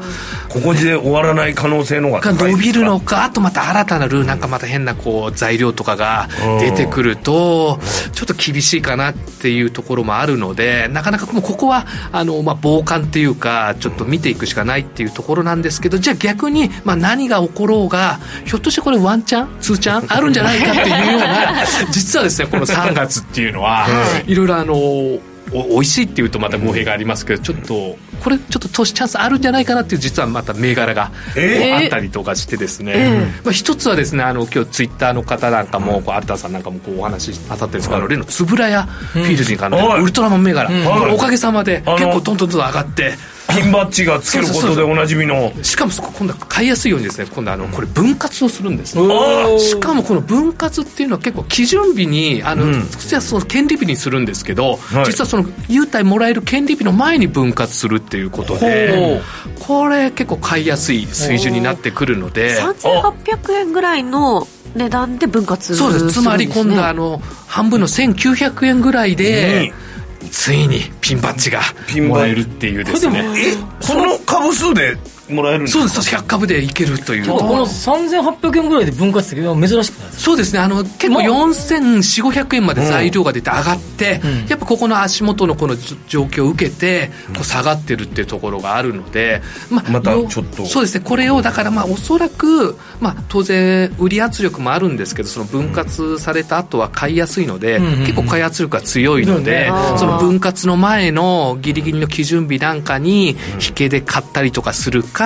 ここで終わらない可能性の方がが高い伸びるのかあとまた新たなるなんかまた変なこう材料とかが出てくるとちょっと厳しいかなっていうところもあるのでなかなかもうここはあの、まあ、傍観っていうかちょっと見ていくしかないっていうところなんですけどじゃあ逆に、まあ、何が起ころうがひょっとしてこれワンチャン？ツーチャン？あるんじゃないかっていうような [laughs] 実はですねこの3月っていうのは、い。ろいろあのお美味しいっていうとまた語弊がありますけどちょっとこれちょっと投資チャンスあるんじゃないかなっていう実はまた銘柄がえあったりとかしてですね、まあ、一つはですねあの今日ツイッターの方なんかも、こう有田さんなんかもこうお話しなさってるんですけど、あの例の円谷フィールディングの、はい。ウルトラマン銘柄、これおかげさまで結構どんどんどんどん上がって、ピンバッジがつけることでおなじみの。しかもそこ今度は買いやすいようにですね。今度はあのこれ分割をするんです、おー。しかもこの分割っていうのは結構基準日にあの、実はその権利日にするんですけど、はい。実はその優待もらえる権利日の前に分割するっていうことでこれ結構買いやすい水準になってくるので。3800円ぐらいの値段で分割そうです。つまり今度はあのの半分の1900円ぐらいで、ついにピンバッジがもらえるっていうですね。えその株数でもらえるんですか？そうです。100株でいけるという。ちょっとこの3800円ぐらいで分割って珍しくないですか？そうですね。あの結構まあ。4400円まで材料が出て上がって、うん。やっぱここの足元のこの状況を受けてこう下がってるっていうところがあるので、ままたよちょっと。そうですね。これをだからまあおそらく、まあ、当然売り圧力もあるんですけどその分割された後は買いやすいので、うんうんうん結構買い圧力が強いので、うんその分割の前のギリギリの基準日なんかに引けで買ったりとかするか、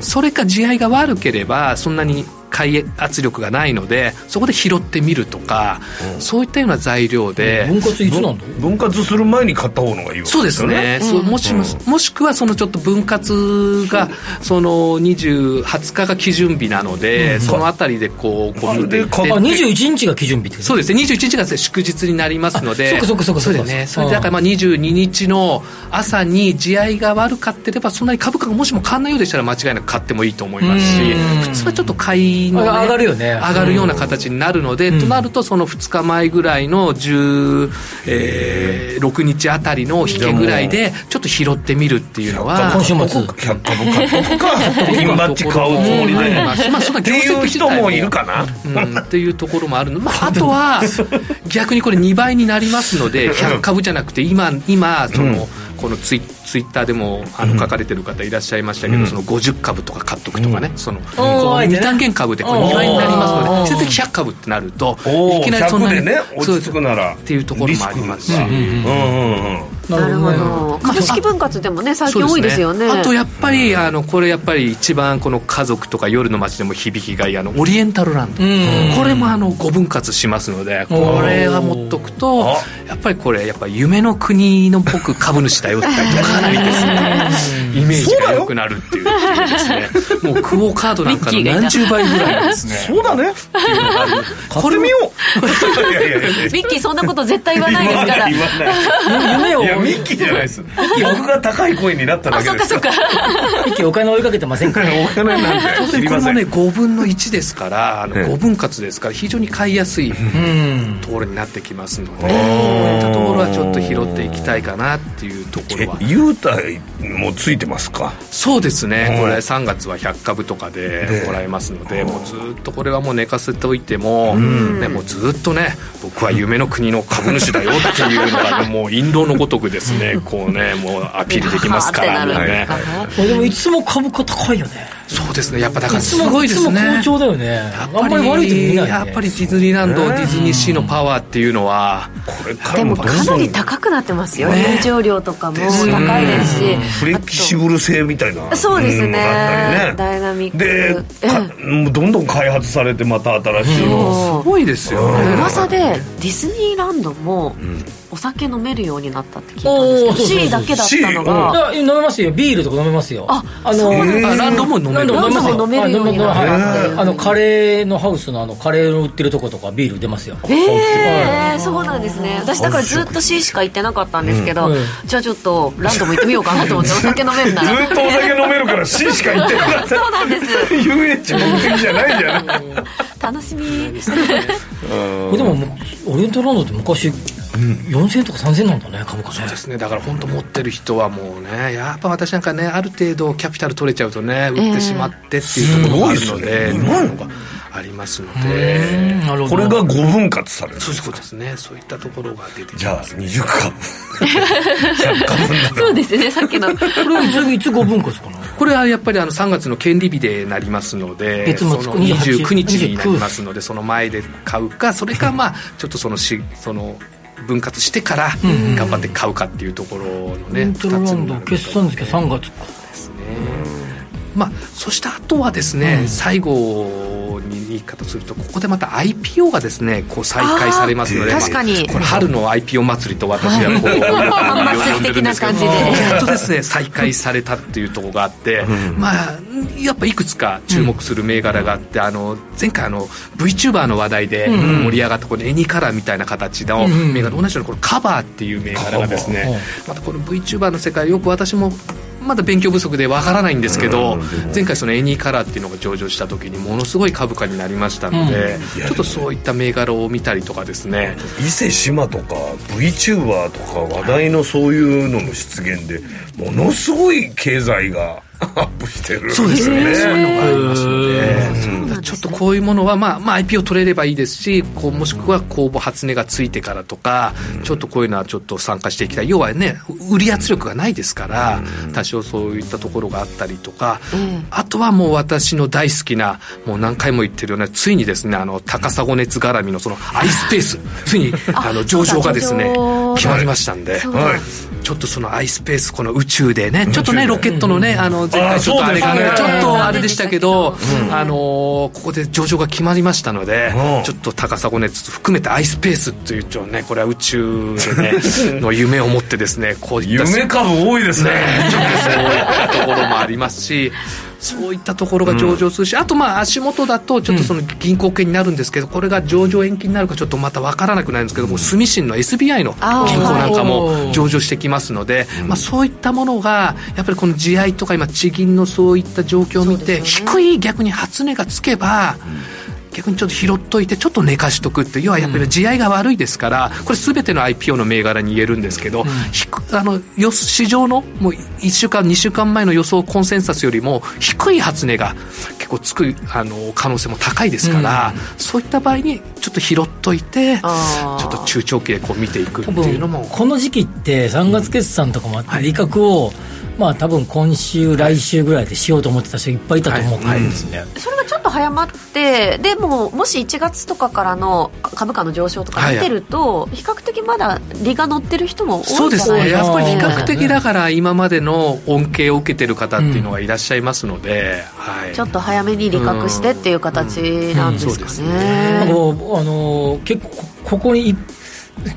それか地合いが悪ければそんなに買い圧力がないのでそこで拾ってみるとか、そういったような材料で、分割いつなんだ分割する前に買った方のがいいわけそうですね、そうもしももしくはそのちょっと分割がその20 20日が基準日なので、そのあたりでこうこうであ21日が基準日ってそうですね。21日が祝日になりますので。あそっかそっかそっか。そうですね。それでだからまあ22日の朝に地合いが悪かってればそんなに株価がもしも変わんないようでしたら間違いなく買ってもいいと思いますしうん。普通はちょっと買いの、あ上がるよね。上がるような形になるので、となるとその2日前ぐらいの16、えー6日あたりの引けぐらいでちょっと拾ってみるっていうのは今週末。100株買っとくかピンバッジ買うつもりでまあまあそんな業績いう人自体もいるかなうん、っていうところもあるの、まあ、あとは逆にこれ2倍になりますので100株じゃなくて今今その、このツイツイッターでもあの書かれてる方いらっしゃいましたけど、その50株とか買っとくとかね、そのこのあえてね未単元株でこれ2倍になりますので最低100株ってなるといきなりそんな100にでねそう落ち着くなら。っていうところもありますし。うんうんうんなるほねど株式分割でもね最近多いですよね。あとやっぱりあのこれやっぱり一番この家族とか夜の街でも響きがいいあのオリエンタルランド、んこれもあの5分割しますのでこれは持っとくとやっぱりこれやっぱ夢の国の僕株主だよって言ったりとかなりですねイメージが良くなるっていう。ですねもうクオカードなんかの何十倍ぐらいですね。そうだね。これ見よういやいやいやミッキーそんなこと絶対言わないですから。言わない夢をいやミッキーじゃないです。僕が高い声になっただあけです。そっかそっか。一気にお金追いかけてませんから。お金なんて知りませんこれもね5分の1ですからあのええ。5分割ですから非常に買いやすいうんところになってきますので、そういったところはちょっと拾っていきたいかなっていうとこえろは。優待もついてますか？そうですね、うん。これ3月は100株とかでもらえますので、もうずっとこれはもう寝かせておいても、ね、もうずっとね、僕は夢の国の株主だよっていうのが、ね、[laughs] もう印籠のごとくですね、こうね、もうアピールできますからね。でもいつも株価高いよねそうですね、やっぱだからすごいですね。好調だよね。やっぱあんまり悪い時見ないやっぱりディズニーランド、ディズニーシーのパワーっていうのは、これからでもかなんり高くなってますよ。ね。入場料とかも高いですし。フレキシブル性みたいな。そうですね。ダイナミック。でうどんどん開発されてまた新しいの。すごいですよね。噂でディズニーランドもお酒飲めるようになったって聞いたんですけど C だけだったのが。いや飲めますよ。ビールとか飲めますよ。ああのあランドも飲めるランドも飲めますよランドも飲めるようになった。あのカレーの？ハウスのあのカレーの売ってるとことかビール出ますよ。ええそうなんですね。私だからずっと C しか行ってなかったんですけど、うん。じゃあちょっとランドも行ってみようかなと思ってお酒飲めるなら。ずっとお酒飲めるから [laughs] C しか言ってなかったそうなんです。遊園地目的じゃないじゃん楽しみ。[laughs] でもオリエンタルランドって昔4000円とか3000円なんだね株価ね。そうですね。だから本当持ってる人はもうねやっぱ私なんかねある程度キャピタル取れちゃうとね売ってしまってっていうところがあるので、すごいっすねっていうのがありますのでなるほど。これが5分割されるそういうことですね。そういったところが出てきじゃあます20株。[laughs] 100株になるそうですねさっきの。これはいついつ5分割かな？これはやっぱりあの3月の権利日でなりますので月末その28 29日になりますのでその前で買うかそれかまあちょっとそのしその分割してから頑張って買うかっていうところのねオリエンタル2つ決算月は3月か。ですね。まあそしてあとはですね、最後にいかとするとここでまた IPO がですねこう再開されますので確かに。まあこれ春の IPO 祭りと私はこう反発呼んでるんですけど。的な感じでやっとですね再開されたっていうところがあって、まあやっぱいくつか注目する銘柄があって、あの前回あの VTuber の話題で盛り上がったこのエニカラーみたいな形の銘柄同じようにこのカバーっていう銘柄がですねまたこの VTuber の世界よく私もまだ勉強不足でわからないんですけど、前回そのエニーカラーっていうのが上場した時にものすごい株価になりましたので、ちょっとそういった銘柄を見たりとかですね。伊勢志摩とか VTuber とか話題のそういうのの出現でものすごい経済が [laughs] アップしてるんですよね。そういうのがありますので、ちょっとこういうものは、まあ、まあ IPO 取れればいいですしこうもしくは公募発値がついてからとか、ちょっとこういうのはちょっと参加していきた。い要はね売り圧力がないですから、多少そういったところがあったりとか、あとはもう私の大好きなもう何回も言ってるようなついにですねあの高砂熱絡みのそのアイスペース。ついに [laughs] あの上場がですね決まりましたんで。はいちょっとそのアイスペースこの宇宙でねちょっとねロケットのねあの前回ちょっとあれがねちょっとあれでしたけどあのここで上場が決まりましたのでうん。ちょっと高砂熱含めてアイスペースというちょねこれは宇宙でね [laughs] の夢を持ってですねこういった夢株多いですねちょっとそういったところもありますしそういったところが上場するし、あとまあ足元だとちょっとその銀行系になるんですけど、これが上場延期になるかちょっとまた分からなくなるんですけども、住信の SBI の銀行なんかも上場してきますので、まあ、そういったものがやっぱりこの地合いとか今地銀のそういった状況を見て、低い逆に初値がつけば、逆にちょっと拾っといてちょっと寝かしとくって要はやっぱり地合いが悪いですからこれ全ての IPO の銘柄に言えるんですけど、ひくあのよ市場のもう1週間2週間前の予想コンセンサスよりも低い初値が結構つくあの可能性も高いですから、そういった場合にちょっと拾っといてちょっと中長期でこう見ていくって多いうのも。分この時期って3月決算とかもあって利確をまあ多分今週来週ぐらいでしようと思ってた人いっぱいいたと思う。んですね、それがちょっと早まってでももし1月とかからの株価の上昇とか見てると、比較的まだ利が乗ってる人も多いそうですね、やっぱり比か較的だから今までの恩恵を受けてる方っていうのがいらっしゃいますので、はい、ちょっと早めに利確してっていう形なんですかね。あのー結構こここにい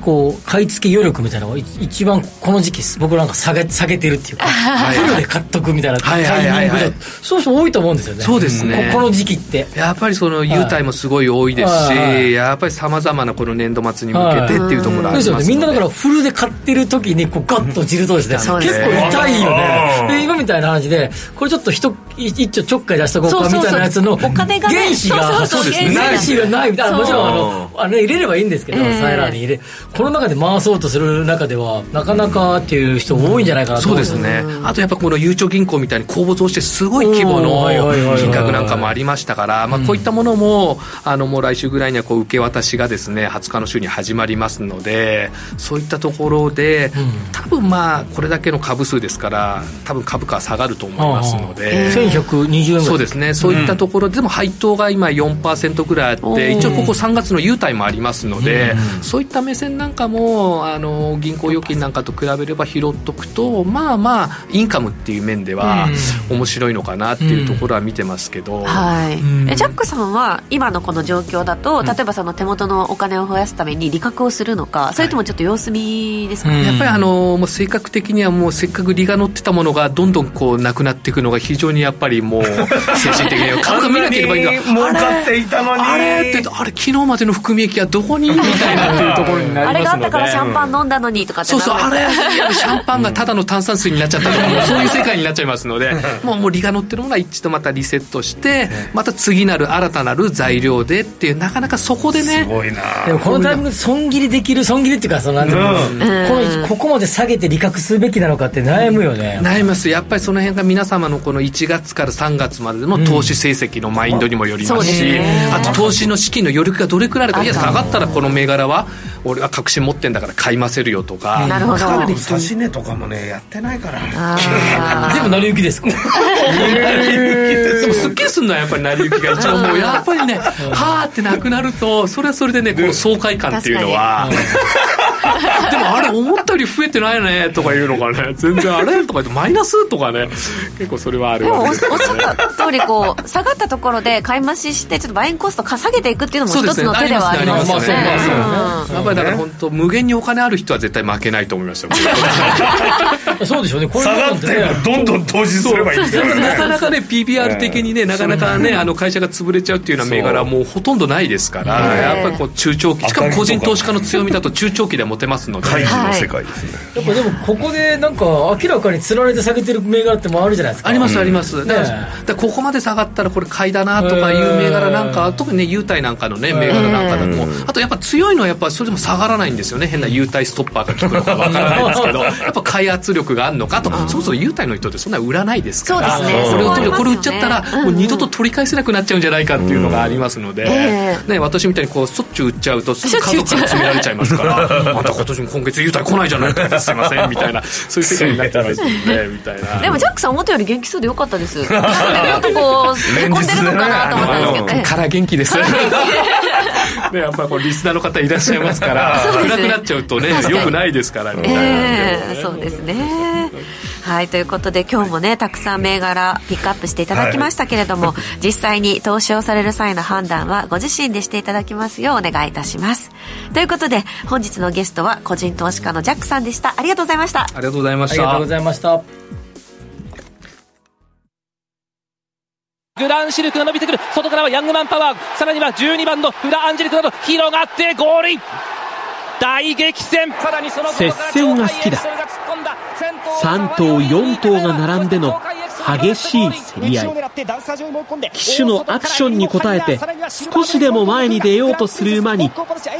こう買い付け余力みたいなのがい一番この時期僕なんか下げ下げてるっていうか [laughs] いフルで買っとくみたいなタイはいはいはい。はいミングでそういう人多いと思うんですよね。そうですね。ここの時期って。やっぱりその優待もすごい多いですし、はい。やっぱりさまざまなこの年度末に向けてっていうところありますよね。みんなだからフルで買ってる時にこうガッと落ちるとですです結構痛いよね。で今みたいな話でこれちょっと一一丁ちょっかい出しとこうかみたいなやつのお金がね原資がそうそうそうですね原資がないみたいな。もちろんあのあの入れればいいんですけど、ええサイラーに入れこの中で回そうとする中ではなかなかっていう人多いんじゃないかなとそう思ですね、あとやっぱこのゆうちょ銀行みたいに公募増してすごい規模の金額なんかもありましたから、まあ、こういったものもあのもう来週ぐらいにはこう受け渡しがですね20日の週に始まりますのでそういったところで、多分まあこれだけの株数ですから多分株価は下がると思いますので。1120円ぐらい。そうですね、そういったところで、でも配当が今4%ぐらいあって、一応ここ3月の優待もありますので、そういった目線なんかも、あの銀行預金なんかと比べれば拾っとくと、まあまあ、インカムっていう面では、面白いのかなっていうところは見てますけど。はい。ん。えジャックさんは今のこの状況だと、例えばその手元のお金を増やすために利確をするのかそれともちょっと様子見ですか、うん。やっぱりあのもう性格的にはもうせっかく利が乗ってたものがどんどんこうなくなっていくのが非常にやっぱりもう [laughs] 精神的に株価見なけれ？ばいいんだ儲かっていたのに。あれ？ってあれ昨日までの含み益はどこに？[laughs] みたいなっていうところになりますのであれがあったからシャンパン飲んだのにとかってそうそう、あれ、シャンパンがただの炭酸水になっちゃったとか、そういう世界になっちゃいますので、[laughs] もう、もう、利が乗ってるものは一度またリセットして、また次なる新たなる材料でっていう、なかなかそこでね、すごいな。でもこのタイミングで損切りできる損切りっていうかそのなんていうのこのここまで下げて利確するべきなのかって悩むよね。悩みます。やっぱりその辺が皆様のこの1月から3月までの投資成績のマインドにもよりますし、あと投資の資金の余力がどれくらいあるか。いや下がったらこの銘柄は俺は確信持ってんだから買いませるよとか。なるほど。かなり値とかもねやってないから。あ全部成り行きですか？でもすっきりするのはやっぱり成り行きが一番もうやっぱりねはーってなくなるとそれはそれでねこの爽快感っていうのは。でもあれ思ったよりり増えてないねとか言うのがね全然あれとか言ってマイナスとかね結構それはあるでもおっしゃった通りこう下がったところで買い増ししてちょっとバインコストか下げていくっていうのも一つの手ではありますよねから本当無限にお金ある人は絶対負けないと思いました [laughs] そうでしょうね。これ下がってもどんどん投資すればいいんですからなかねなかね PBR 的にねなかなかねあの会社が潰れちゃうっていうような銘柄はもうほとんどないですからやっぱりこう中長期しかも個人投資家の強みだと中長期で持てますので。会議の世界ですね、やっぱでもここでなんか明らかにつられて下げてる銘柄ってもあるじゃないですか。ありますあります、だからねだからここまで下がったらこれ買いだなとかいう銘柄なんか、特にね優待なんかのね銘柄なんかでも、あとやっぱ強いのはやっぱそれでも下がらないんですよね。変な優待ストッパーが効くのかわからないですけど。[laughs] やっぱ買い圧力があるのかと、そもそも優待の人ってそんな売らないですから。そうですね。これをそう思いますよねこれ売っちゃったら、もう二度と取り返せなくなっちゃうんじゃないかっていうのがありますので、えね、私みたいにこうしょっちゅう売っちゃうと家族から詰められちゃいますからあん [laughs] た今年も今月優待来ないじゃないかすいませんみたいな。そういう世界になっちゃいますよねみたいな。でもジャックさん思ったより元気そうでよかったです。[laughs] もっとこうへこんでるのかなと思ったんですけど。ねから元気です。ね、やっぱこうリスナーの方いらっしゃいますから、そうですね暗くなっちゃうとね、よくないですからね。ええそうですね。はい、ということで今日もね、たくさん銘柄ピックアップしていただきましたけれども、実際に投資をされる際の判断はご自身でしていただきますようお願いいたします。ということで、本日のゲストは個人投資家のジャックさんでした。ありがとうございました。ありがとうございましたありがとうご。ざいましたグランシルクが伸びてくる外からはヤングマンパワーさらには12番のフラアンジェリクなど広がってゴールイン大激戦。接戦が好きだ。3頭4頭が並んでの激しい競り合い。騎手のアクションに応えて少しでも前に出ようとする馬に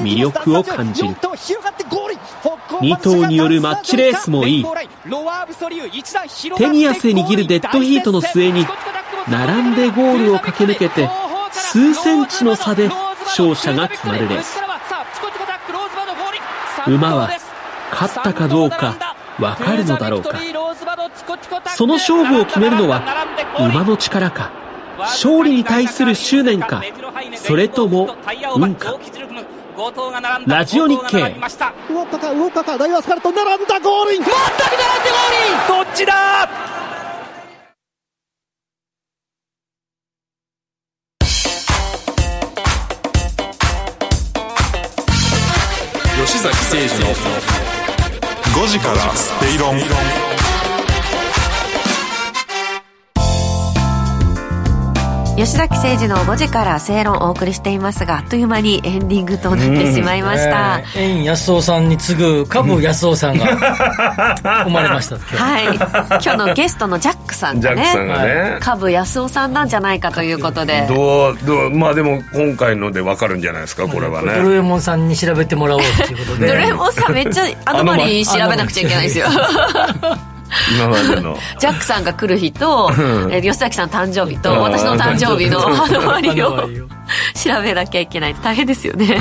魅力を感じる。2頭によるマッチレースもいい。手に汗握るデッドヒートの末に並んでゴールを駆け抜けて数センチの差で勝者が決まるレース。馬は勝ったかどうか分かるのだろうか。その勝負を決めるのは馬の力か勝利に対する執念かそれとも運か。ラジオ日経。動った。か動ったかダイワスカルト並んだゴールイン。全く並んでゴールイン。どっちだ？から正論吉崎誠二の5時から正論をお送りしていますが、あっという間にエンディングとなってしまいました。えー円安夫さんに次ぐ株安夫さんが [laughs] 生まれましたはい。今日のゲストのジャックさんがジャックさんね、がね、株安夫さんなんじゃないかということで。どうどうまあでも今回ので分かるんじゃないですかこれはドねルエモンさんに調べてもらおうっていうことで [laughs] ドラえもんさんめっちゃアノマリー調べなくちゃいけないですよ。[laughs] 今までの。[laughs] ジャックさんが来る日と、えー吉崎さん誕生日と、うん。私の誕生日のアノマリーを。アノマリーを [laughs] 調べなきゃいけない大変ですよね。[laughs]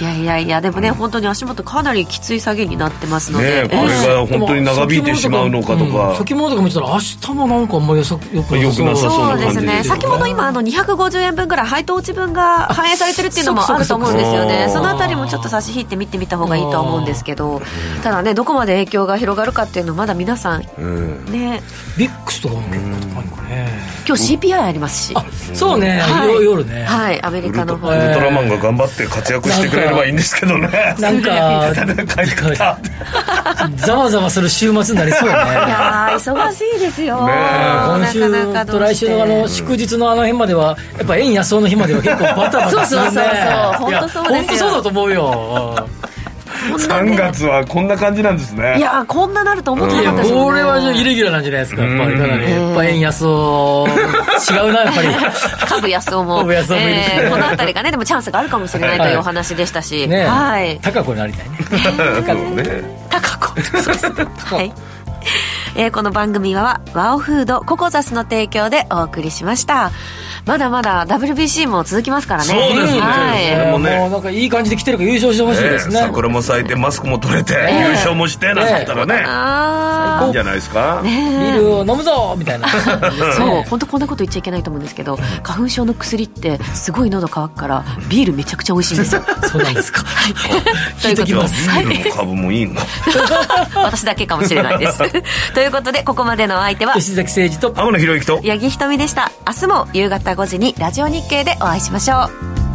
いやいやいやでもね本当に足元かなりきつい下げになってますので、ねこれが本当に長引いてしまうのかとうん。か先物とか見てたら明日もなんかあんまりよさよくなさそうで。すね。先ほど今あの250円分ぐらい配当落ち分が反映されてるっていうのもあると思うんですよね。そそのあたりもちょっと差し引いて見てみた方がいいとは思うんですけどただねどこまで影響が広がるかっていうのはまだ皆さんうん。ね。ビックスとかも結構高いのかね今日 CPI ありますし。あそうね、はい。よ夜ね、はい。アメリカの方。ウルトラマンが頑張って活躍してくれればいいんですけどね。なんか [laughs] ざわざわする週末になりそうね。いやー忙しいですよ、ね今なかなか週と来週のあの祝日のあの辺まではやっぱ円安の日までは結構バタバタするね。そうそうそう本当そうだと思うよ3月はこんな感じなんですね。いやーこんななると思ってなかったでこれはじゃあイレギュラーなんじゃないですか。やっぱりかなり。うんやっぱ円安を違うなやっぱり。[laughs] 株安夫も株安夫もいるしえーこの辺りがねでもチャンスがあるかもしれないというお話でしたし、ねはい。高子になりたいね。[laughs] そうね。高子そうですね。はいえーこの番組はワオフードココザスの提供でお送りしました。まだまだ WBC も続きますからね。そうですね。はい。もね。もうなんかいい感じで来てるから優勝してほしいですね、ええ桜も咲いてマスクも取れて、え優勝もしてなんて言ったらね、あいいんじゃないですか、ビールを飲むぞみたいな。[laughs] そう本当こんなこと言っちゃいけないと思うんですけど花粉症の薬ってすごい喉乾くからビールめちゃくちゃ美味しいんですよ。[laughs] そうなんですか。ということでじゃあビールの株もいいの。[laughs] 私だけかもしれないです。ということでここまでのお相手は吉崎誠二と天野博之と八木ひとみでした。明日も夕方5時にラジオ日経でお会いしましょう